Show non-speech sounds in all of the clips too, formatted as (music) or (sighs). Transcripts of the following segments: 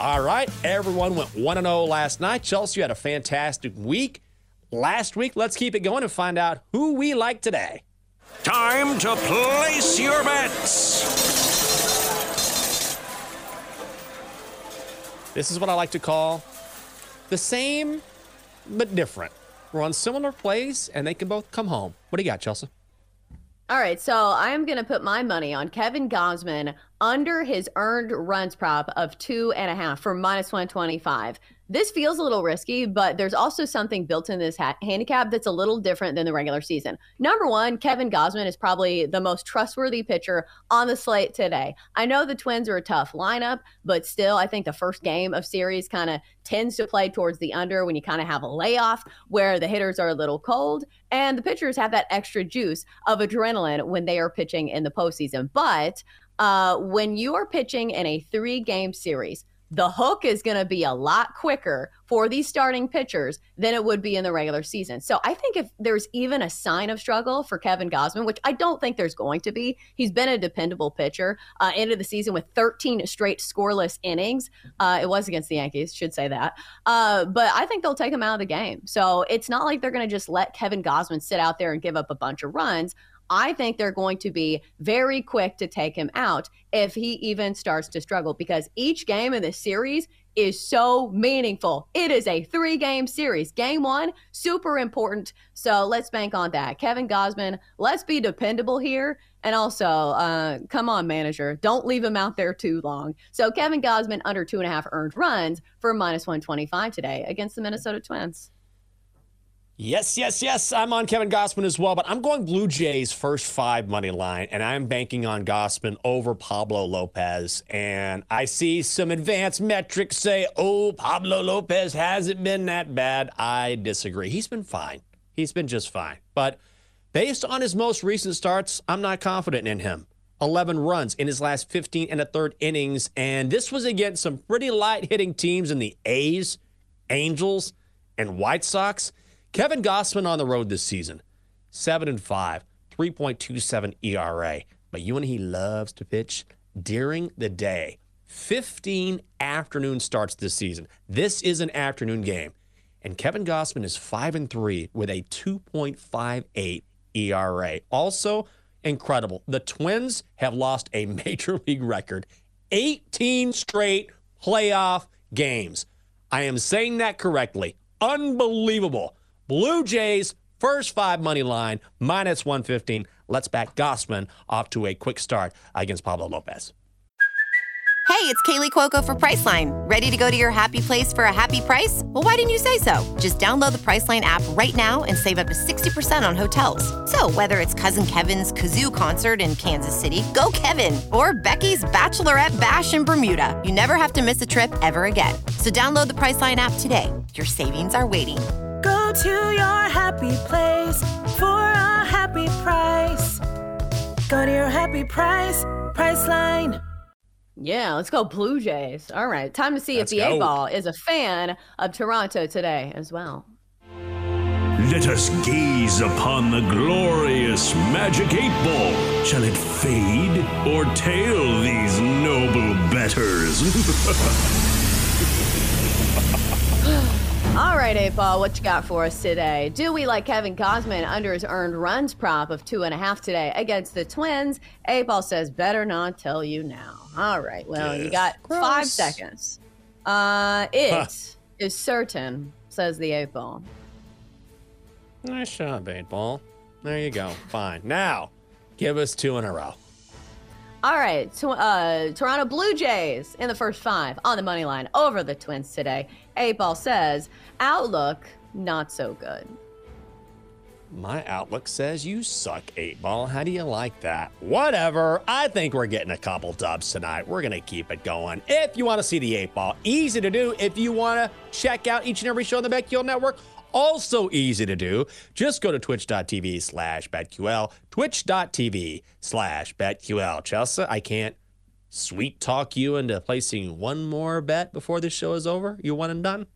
All right, everyone went 1 0 last night. Chelsea, you had a fantastic week. Last week, let's keep it going and find out who we like today. Time to place your bets. This is what I like to call the same but different. We're on similar plays and they can both come home. What do you got, Chelsea? All right, so I'm going to put my money on Kevin Gausman under his earned runs prop of two and a half for minus 125. This feels a little risky, but there's also something built in this ha- handicap that's a little different than the regular season. Number one, Kevin Gausman is probably the most trustworthy pitcher on the slate today. I know the Twins are a tough lineup, but still, I think the first game of series kind of tends to play towards the under when you kind of have a layoff where the hitters are a little cold and the pitchers have that extra juice of adrenaline when they are pitching in the postseason. But uh, when you are pitching in a three game series, the hook is going to be a lot quicker for these starting pitchers than it would be in the regular season. So I think if there's even a sign of struggle for Kevin Gausman, which I don't think there's going to be, he's been a dependable pitcher. Uh, ended the season with 13 straight scoreless innings. Uh, it was against the Yankees, should say that. Uh, but I think they'll take him out of the game. So it's not like they're going to just let Kevin Gausman sit out there and give up a bunch of runs. I think they're going to be very quick to take him out if he even starts to struggle because each game in the series is so meaningful. It is a three game series. Game one, super important. So let's bank on that. Kevin Gausman, let's be dependable here. And also, uh, come on, manager, don't leave him out there too long. So Kevin Gausman under two and a half earned runs for minus 125 today against the Minnesota Twins. Yes, yes, yes. I'm on Kevin Gausman as well, but I'm going Blue Jays first five money line, and I'm banking on Gausman over Pablo Lopez. And I see some advanced metrics say, oh, Pablo Lopez hasn't been that bad. I disagree. He's been fine. He's been just fine. But based on his most recent starts, I'm not confident in him. 11 runs in his last 15 and a third innings. And this was against some pretty light hitting teams in the A's, Angels, and White Sox. Kevin Gausman on the road this season, 7 and 5, 3.27 ERA. But you and he loves to pitch during the day. 15 afternoon starts this season. This is an afternoon game. And Kevin Gausman is 5 and 3 with a 2.58 ERA. Also incredible. The Twins have lost a (laughs) major league record 18 straight playoff games. I am saying that correctly. Unbelievable. Blue Jays, first five money line, minus 115. Let's back Gausman off to a quick start against Pablo Lopez. Hey, it's Kaley Cuoco for Priceline. Ready to go to your happy place for a happy price? Well, why didn't you say so? Just download the Priceline app right now and save up to 60% on hotels. So, whether it's Cousin Kevin's Kazoo concert in Kansas City, go Kevin, or Becky's Bachelorette Bash in Bermuda, you never have to miss a trip ever again. So, download the Priceline app today. Your savings are waiting to your happy place for a happy price. Go to your happy price, Priceline. Yeah, let's go Blue Jays. All right, time to see Let's if the go. A ball is a fan of Toronto today as well. Let us gaze upon the glorious magic eight ball. Shall it fade or tail these noble betters? (laughs) (laughs) All right, A ball, what you got for us today? Do we like Kevin Gausman under his earned runs prop of two and a half today against the Twins? A ball says, better not tell you now. All right, well, you got five seconds. Uh, it is certain, says the A ball. Nice job, eight ball. There you go. Fine. Now, give us two in a row. All right, to, uh, Toronto Blue Jays in the first five on the money line over the Twins today. Eight ball says outlook not so good. My outlook says you suck, eight ball. How do you like that? Whatever. I think we're getting a couple dubs tonight. We're to keep it going. If you want to see the eight ball, easy to do. If you want to check out each and every show on the BetQL network, also easy to do. Just go to twitch.tv slash BetQL, twitch.tv slash BetQL. Chelsea, I can't sweet talk you into placing one more bet before this show is over. You one and done?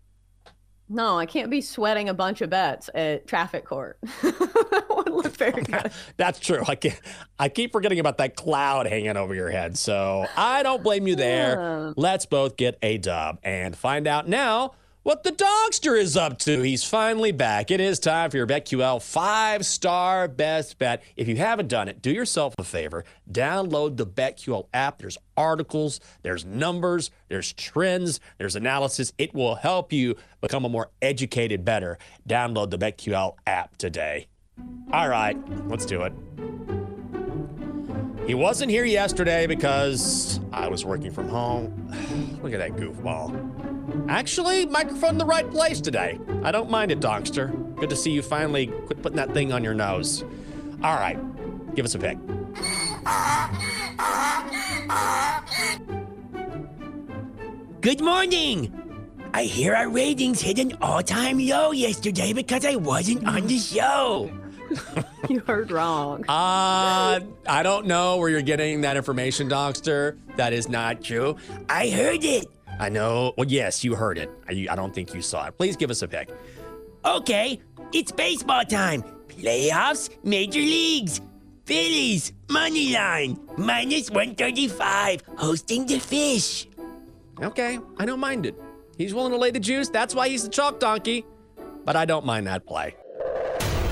No, I can't be sweating a bunch of bets at traffic court. that would look very (laughs) good. That's true. I, can, I keep forgetting about that cloud hanging over your head. So I don't blame you there. Yeah. Let's both get a dub and find out now what the Donkster is up to. He's finally back. It is time for your BetQL five star best bet. If you haven't done it, do yourself a favor. Download the BetQL app. There's articles, there's numbers, there's trends, there's analysis. It will help you become a more educated, better. Download the BetQL app today. All right, let's do it. He wasn't here yesterday because I was working from home. (sighs) Look at that goofball. Actually, microphone in the right place today. I don't mind it, Donkster. Good to see you finally quit putting that thing on your nose. All right, give us a pick. Good morning. I hear our ratings hit an all-time low yesterday because I wasn't on the show. (laughs) You heard wrong. Uh, I don't know where you're getting that information, Donkster. That is not true. I heard it. I know. Well, yes, you heard it. I, I don't think you saw it. Please give us a pick. Okay, it's baseball time. Playoffs, major leagues. Phillies, money line, minus 135, hosting the fish. Okay, I don't mind it. He's willing to lay the juice. That's why he's the chalk donkey. But I don't mind that play.